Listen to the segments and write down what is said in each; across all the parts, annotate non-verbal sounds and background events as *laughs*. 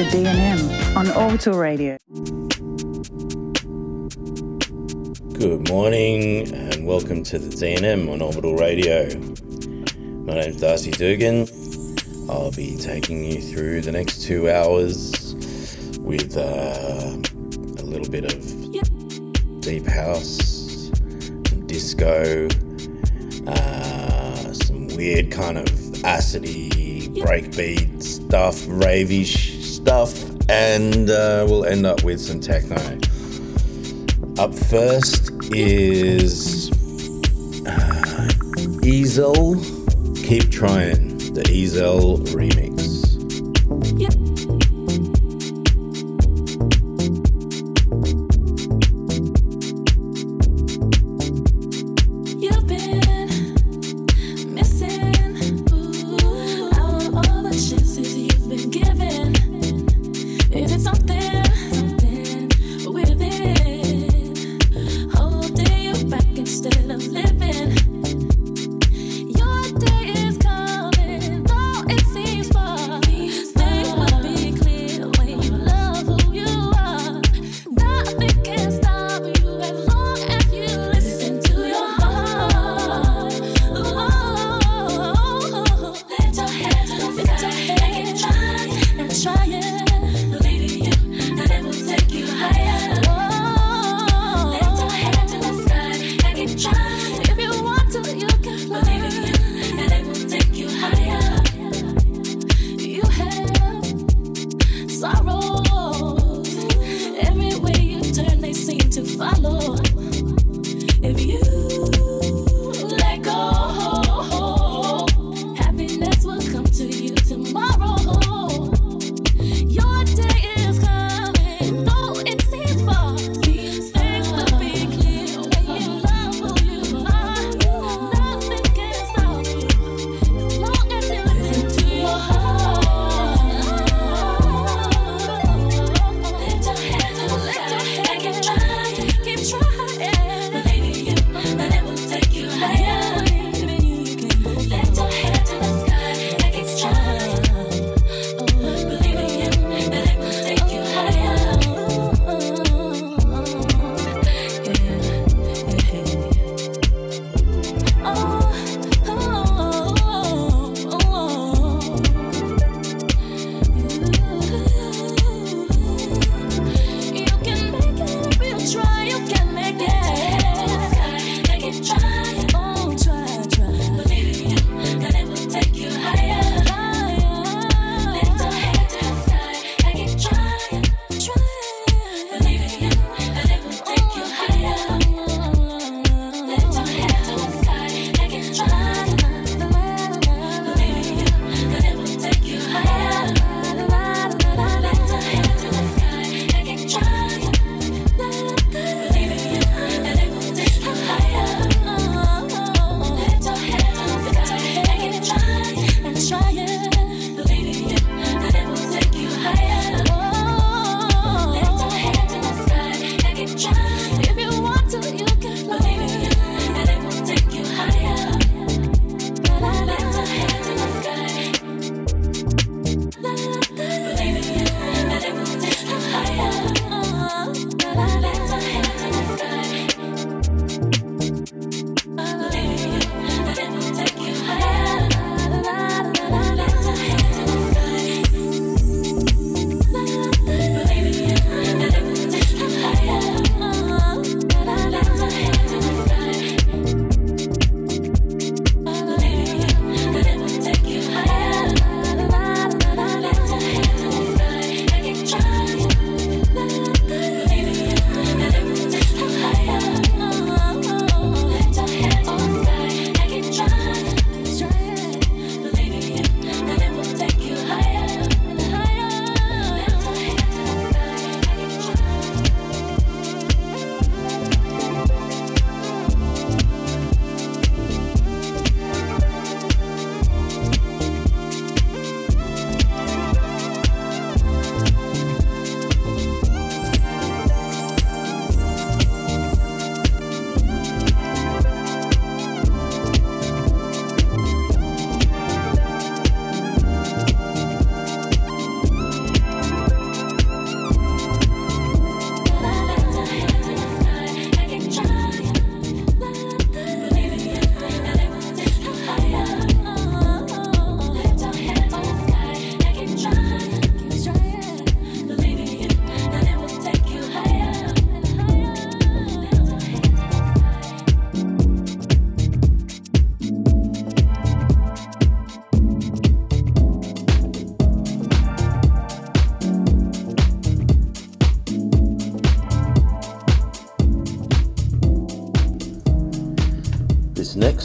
The DNM on Orbital Radio. Good morning and welcome to the DNM on Orbital Radio. My name's Darcy Dugan. I'll be taking you through the next two hours with uh, a little bit of deep house, disco, uh, some weird kind of acidy breakbeat stuff, ravish stuff, and uh, we'll end up with some techno. Up first is uh, Ezel. Keep trying the Ezel remix.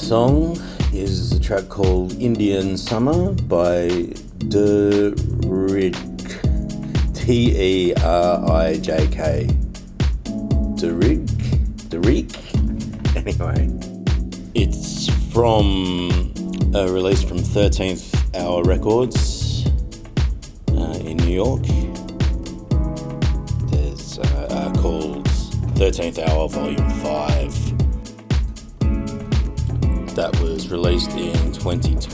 Song is a track called Indian Summer by Derik. T E R I J K. Derik? Derik? Anyway, it's from a release from 13th Hour Records uh, in New York. There's uh, uh, called 13th Hour Volume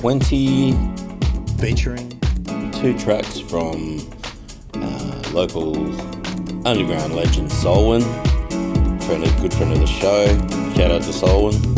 2020, featuring two tracks from uh, local underground legend Soul Wun, friend of, good friend of the show. Shout out to Soul Wun.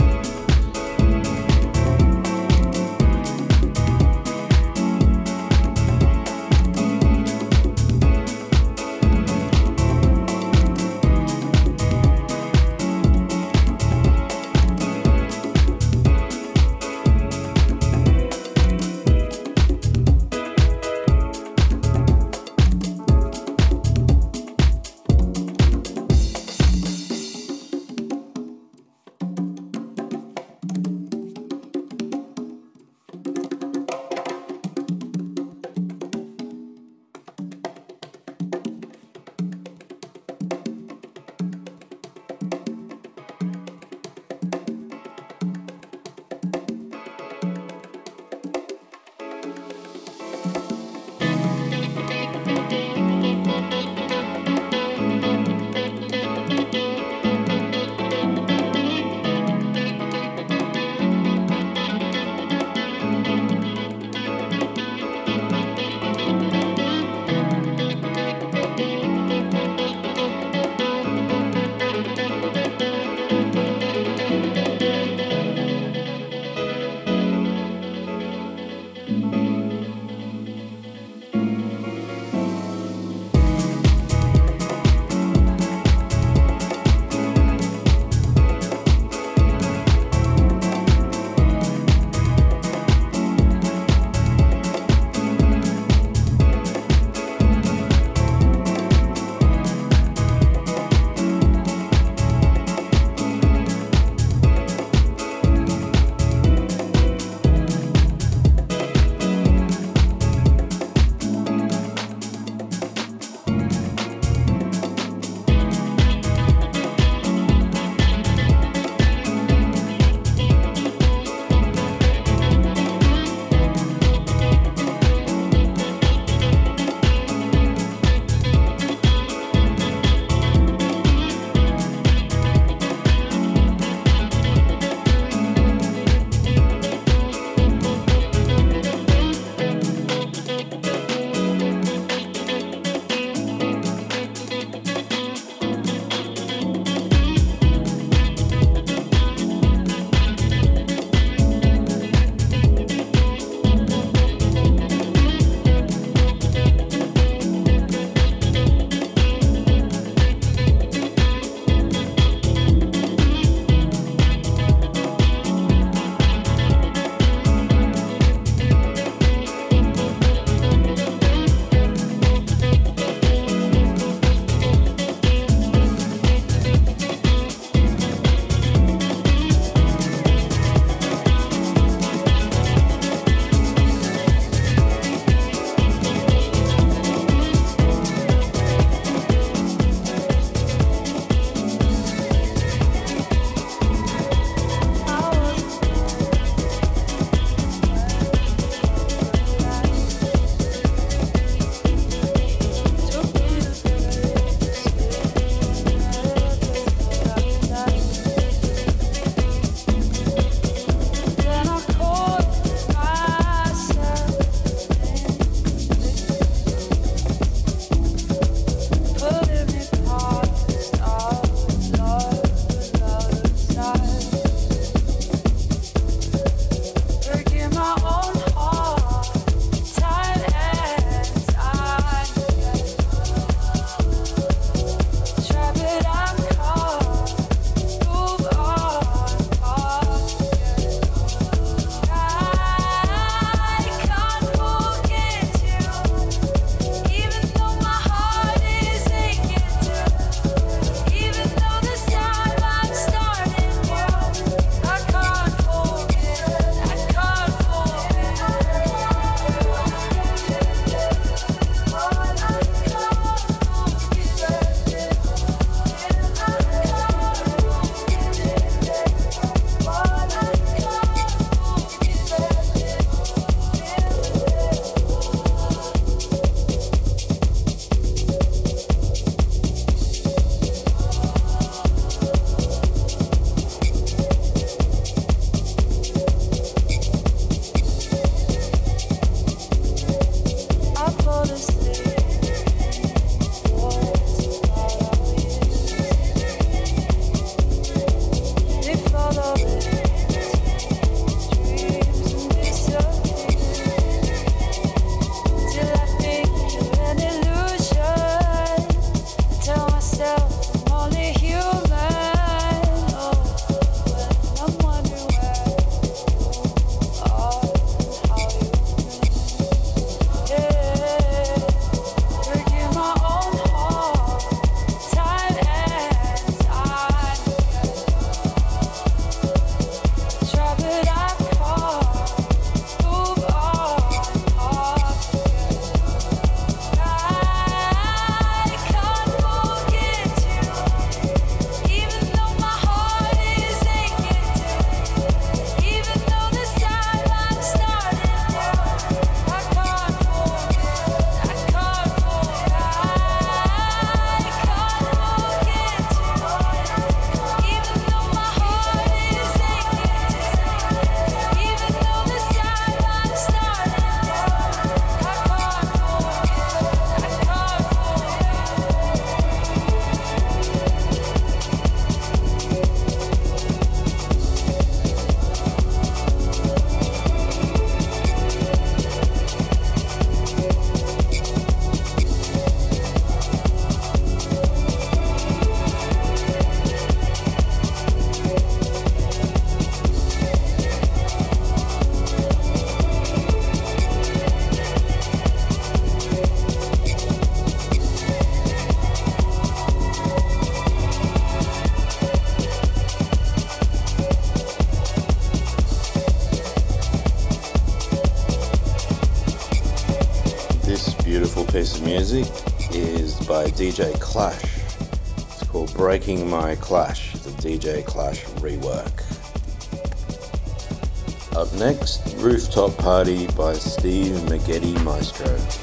DJ Clash. It's called Breaking My Clash, the DJ Clash rework. Up next, Rooftop Party by Steve Miggedy Maestro.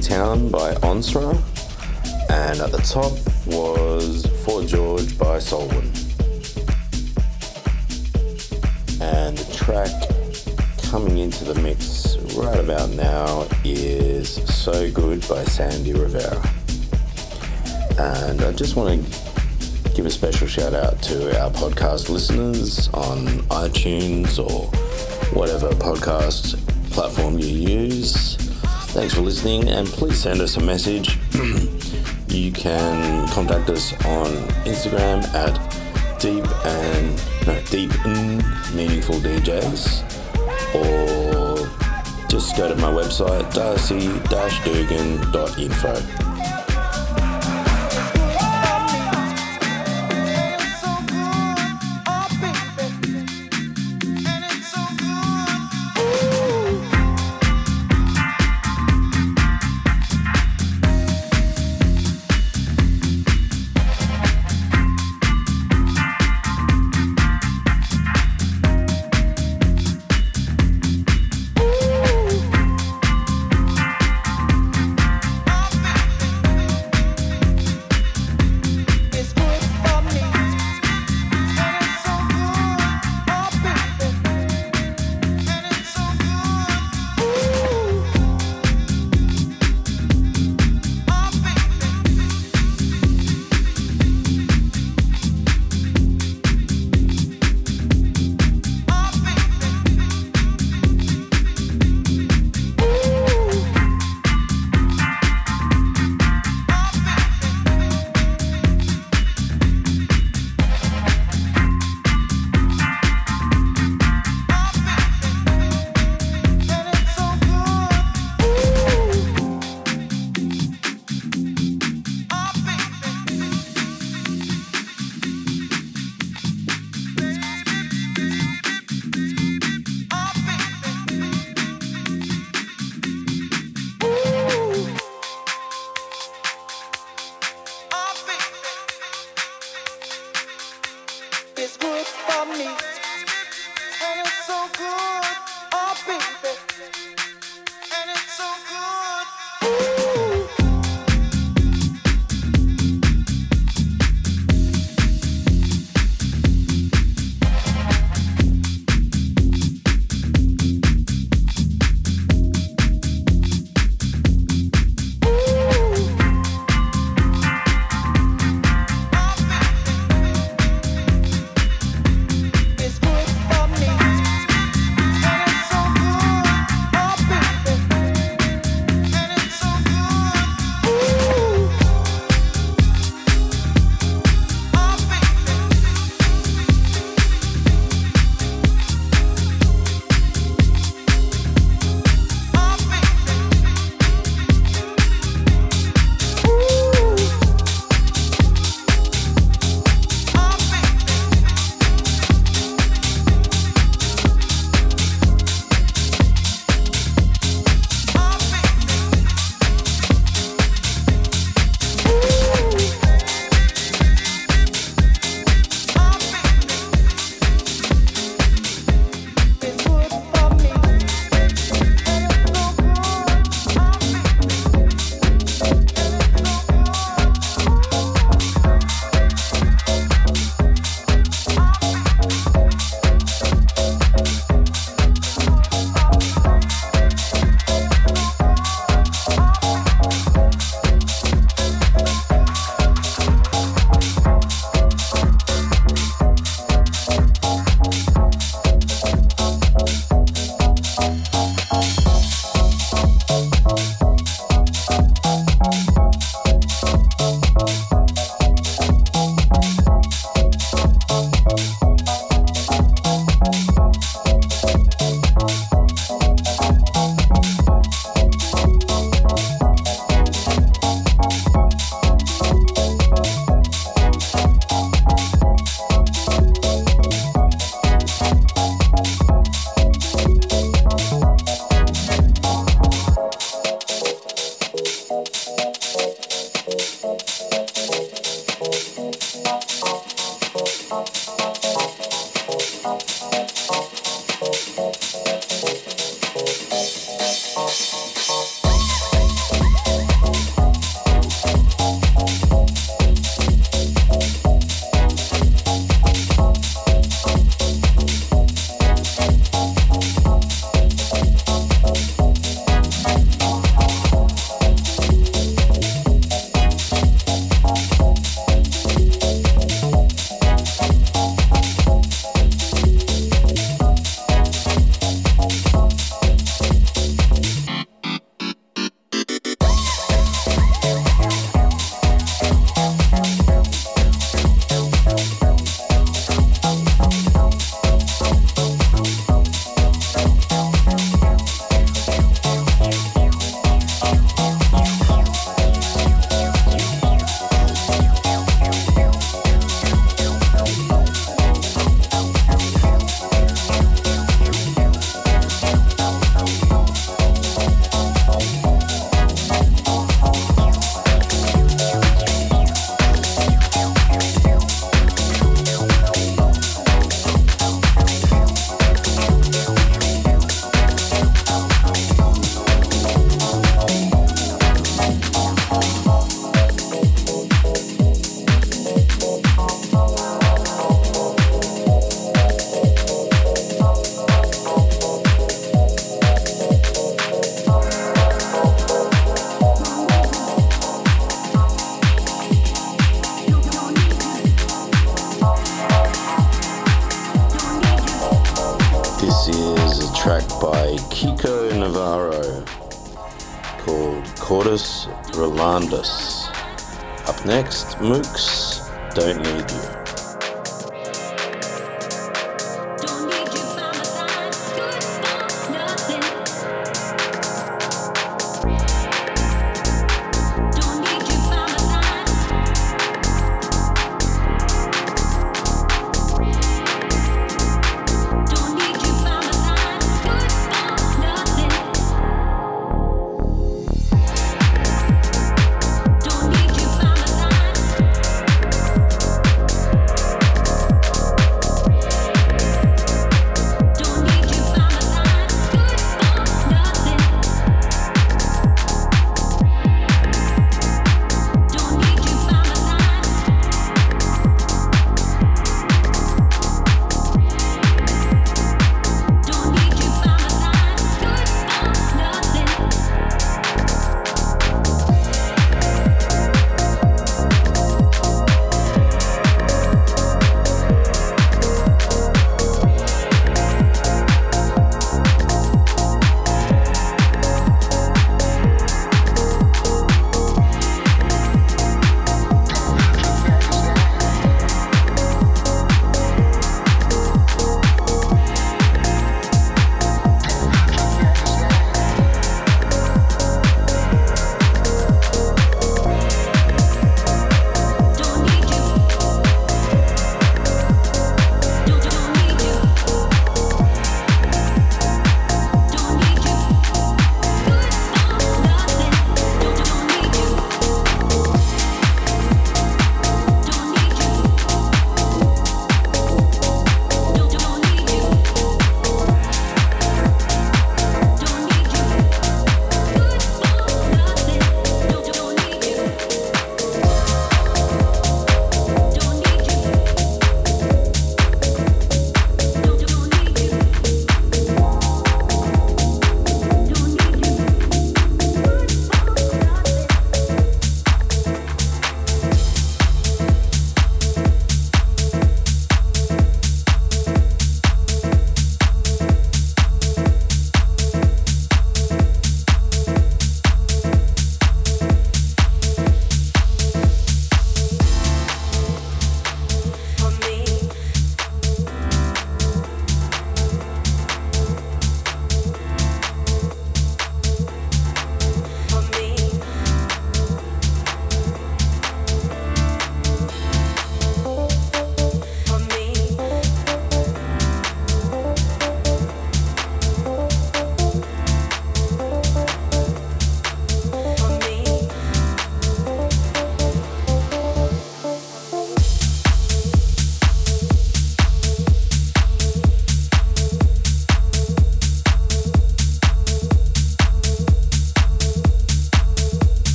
Town by Onsra. And at the top was For George by Soul Wun. And the track coming into the mix right about now is So Good by Sandy Rivera. And I just want to give a special shout out to our podcast listeners on iTunes or whatever podcast platform you use. Thanks for listening, and please send us a message. *clears throat* you can contact us on Instagram at deep and no deep in meaningful DJs, or just go to my website darcy-dugan.info.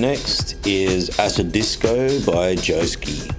next is Acid Disco by Joeski.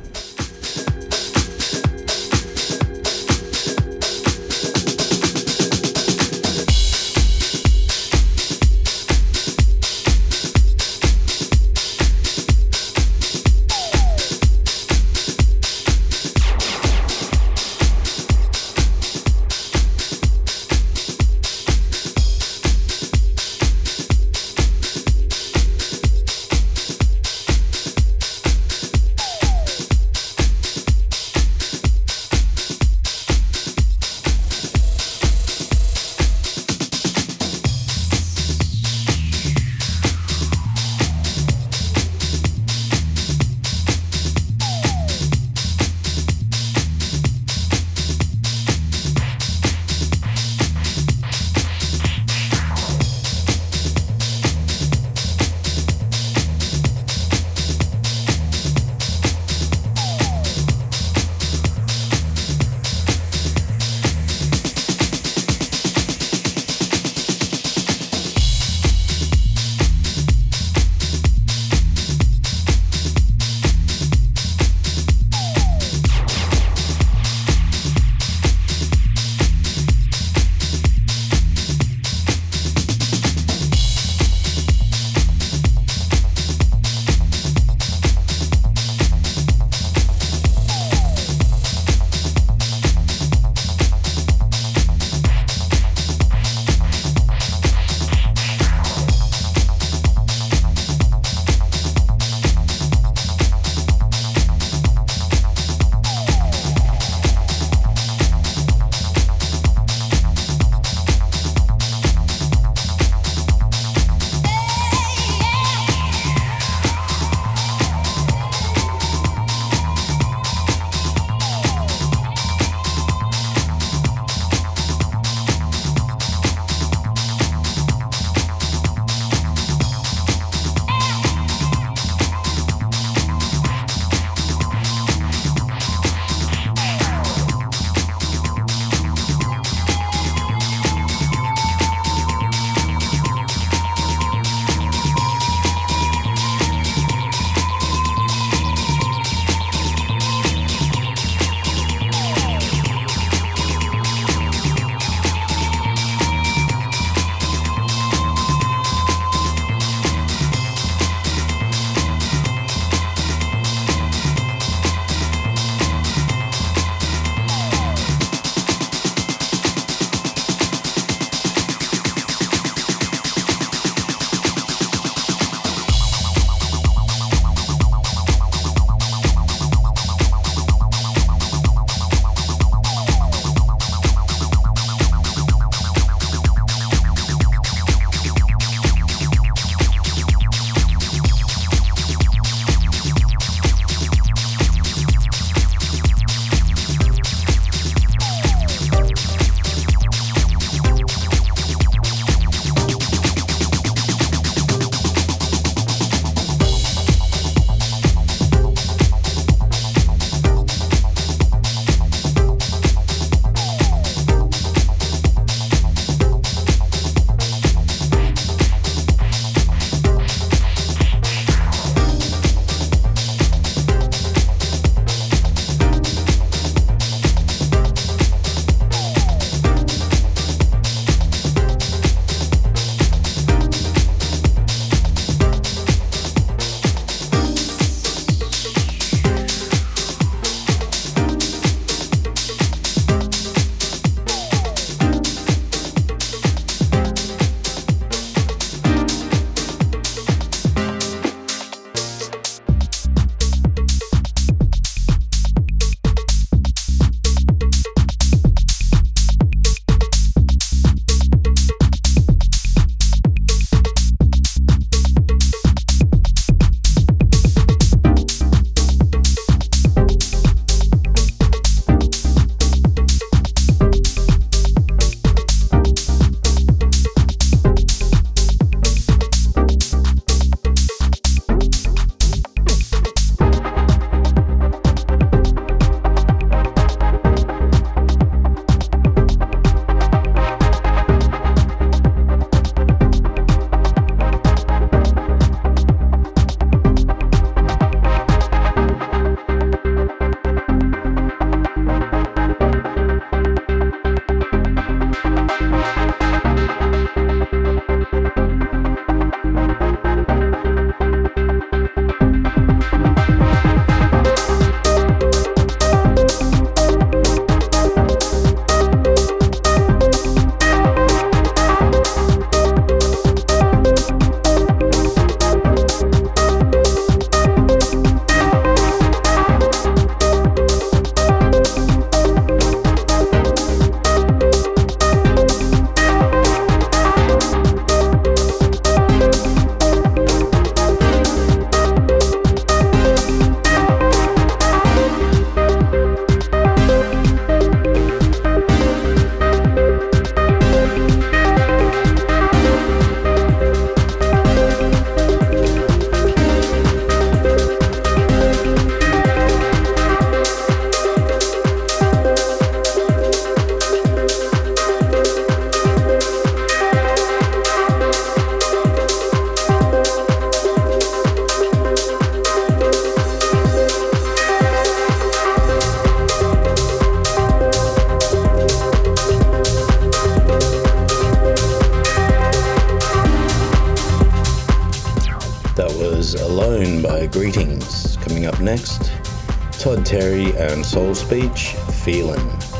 Soul Speech, Feelin'.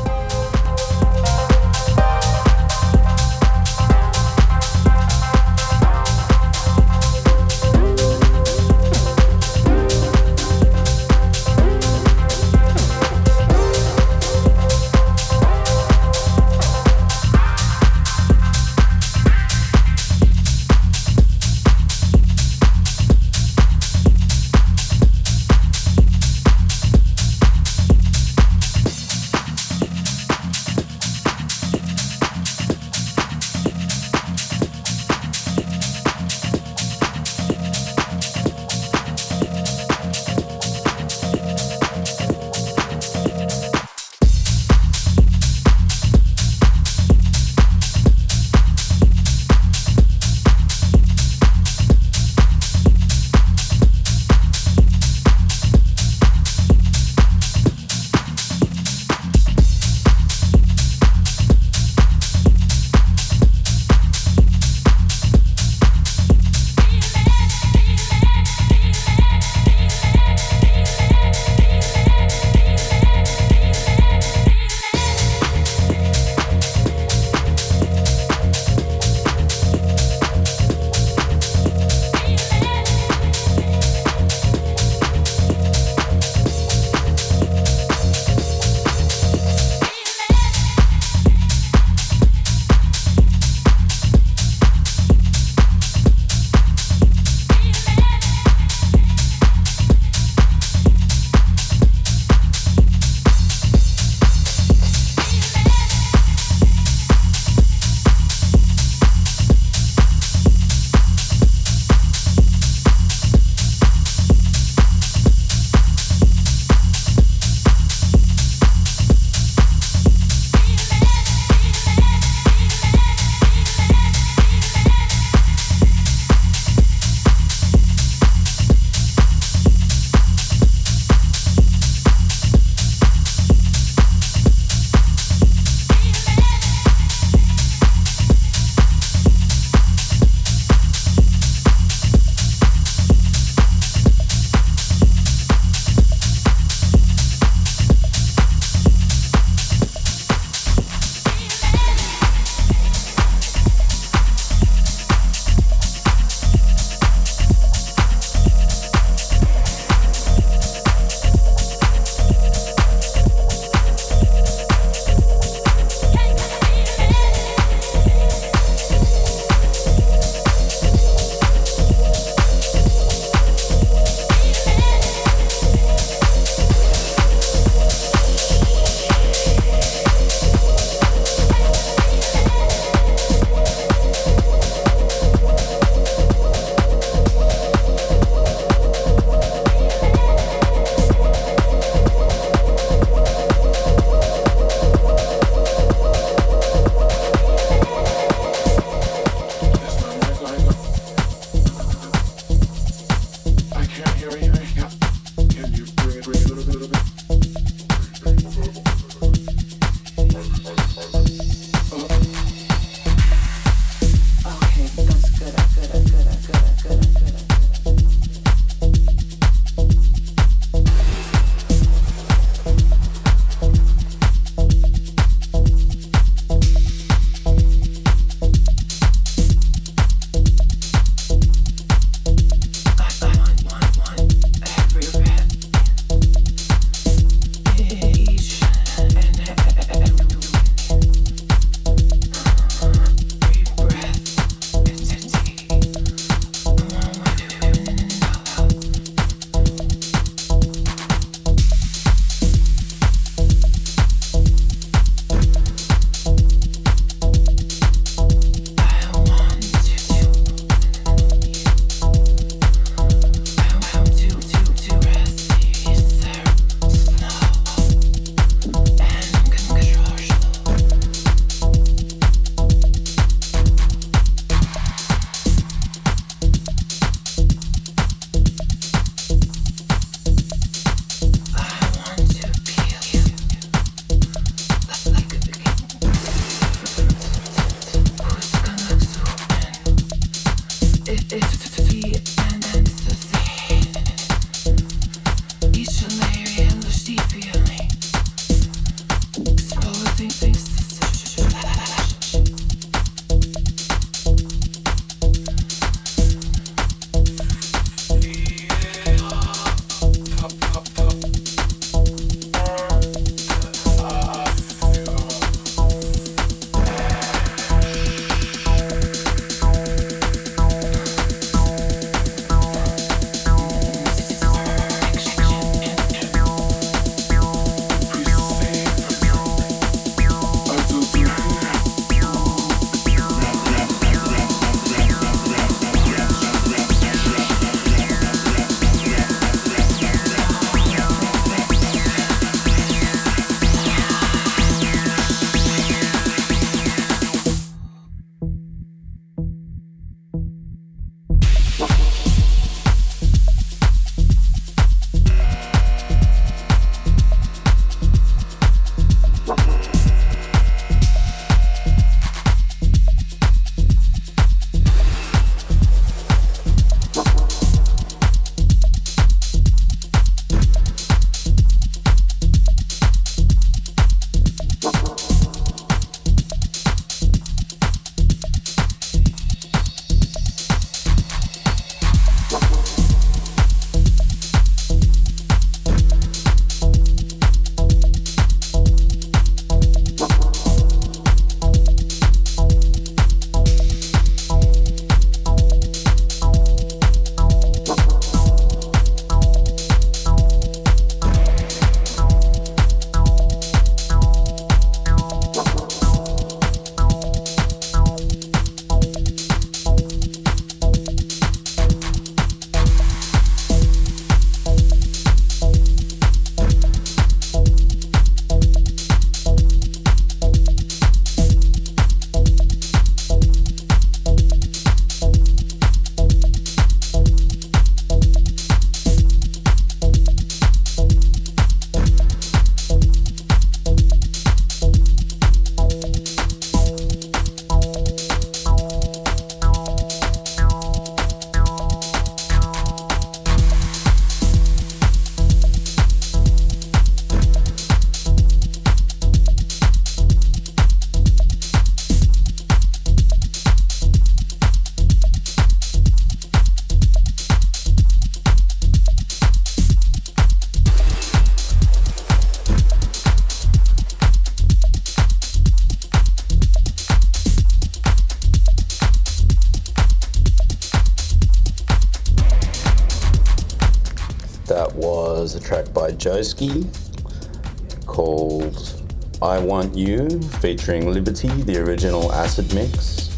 Track called I Want You, featuring Liberty, the original acid mix.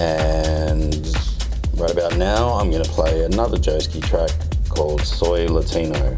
And right about now, I'm going to play another Joeski track called Soy Latino.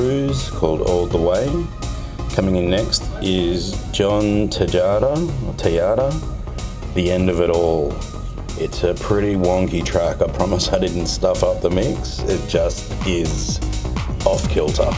Cruz called All the Way. Coming in next is John Tejada, Tejada, The End of It All. It's a pretty wonky track. I promise *laughs* I didn't stuff up the mix. It just is off kilter.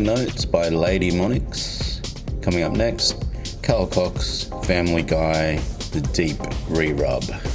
Notes by Lady Monix. Coming up next, Carl Cox, Family Guy, The Deep Re-Rub.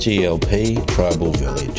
GLP, Tribal Village.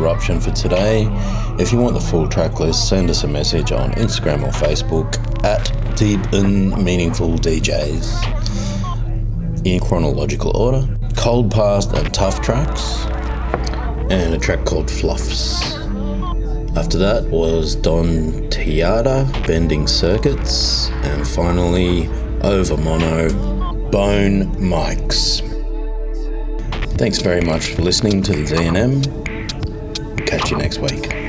Interruption for today. If you want the full track list, send us a message on Instagram or Facebook at Deep and Meaningful DJs in chronological order. Coldpast and Tuff Trax, and a track called Fluffs. After that was John Tejada, Bending Circuits, and finally Overmono, Bone Mics. Thanks very much for listening to the DNM. You next week.